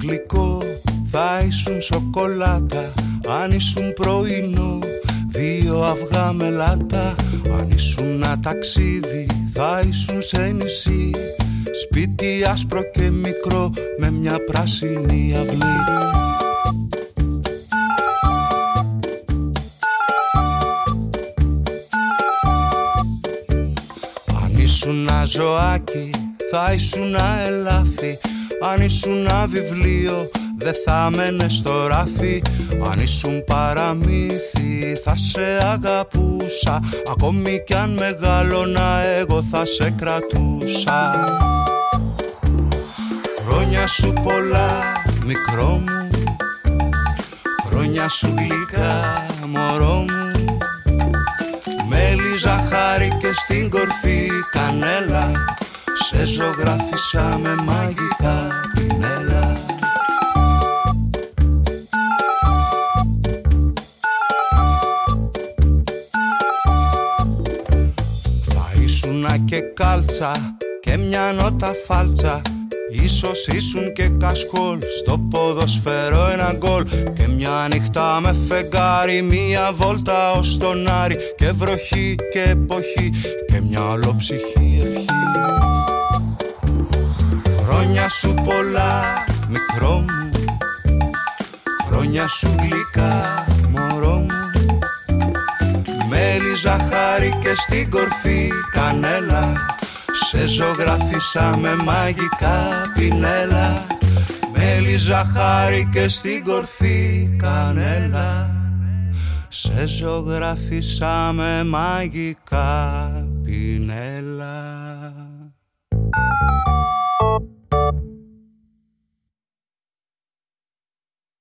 γλυκό θα ήσουν σοκολάτα Αν ήσουν πρωινό δύο αυγά μελάτα Αν ήσουν ένα ταξίδι θα ήσουν σε νησί. Σπίτι άσπρο και μικρό με μια πράσινη αυλή. Αν ήσουν ζωάκι θα ήσουν ελάφι Αν ήσουν βιβλίο δεν θα μένε στο ράφι. Αν ήσουν παραμύθι θα σε αγαπούσα. Ακόμη κι αν μεγάλωνα εγώ θα σε κρατούσα. Χρόνια σου πολλά μικρό μου. Χρόνια σου γλυκά μωρό μου. Μέλι ζαχάρι και στην κορφή κανέλα Σε ζωγράφισα με μαγικά πινέλα. Θα ήσουνα και κάλτσα και μια νότα φάλτσα. Ίσως ήσουν και κασκόλ Στο ποδοσφαιρό ένα γκολ. Και μια νύχτα με φεγγάρι Μια βόλτα ως τον Άρη. Και βροχή και εποχή Και μια ολοψυχή ευχή Χρόνια σου πολλά μικρό μου. Χρόνια σου γλυκά μωρό μου. Μέλι ζαχάρι και στην κορφή κανέλα σε ζωγράφισα με μαγικά πινέλα. Μέλι ζαχάρι και στην κορφή κανέλα Σε ζωγράφισα με μαγικά πινέλα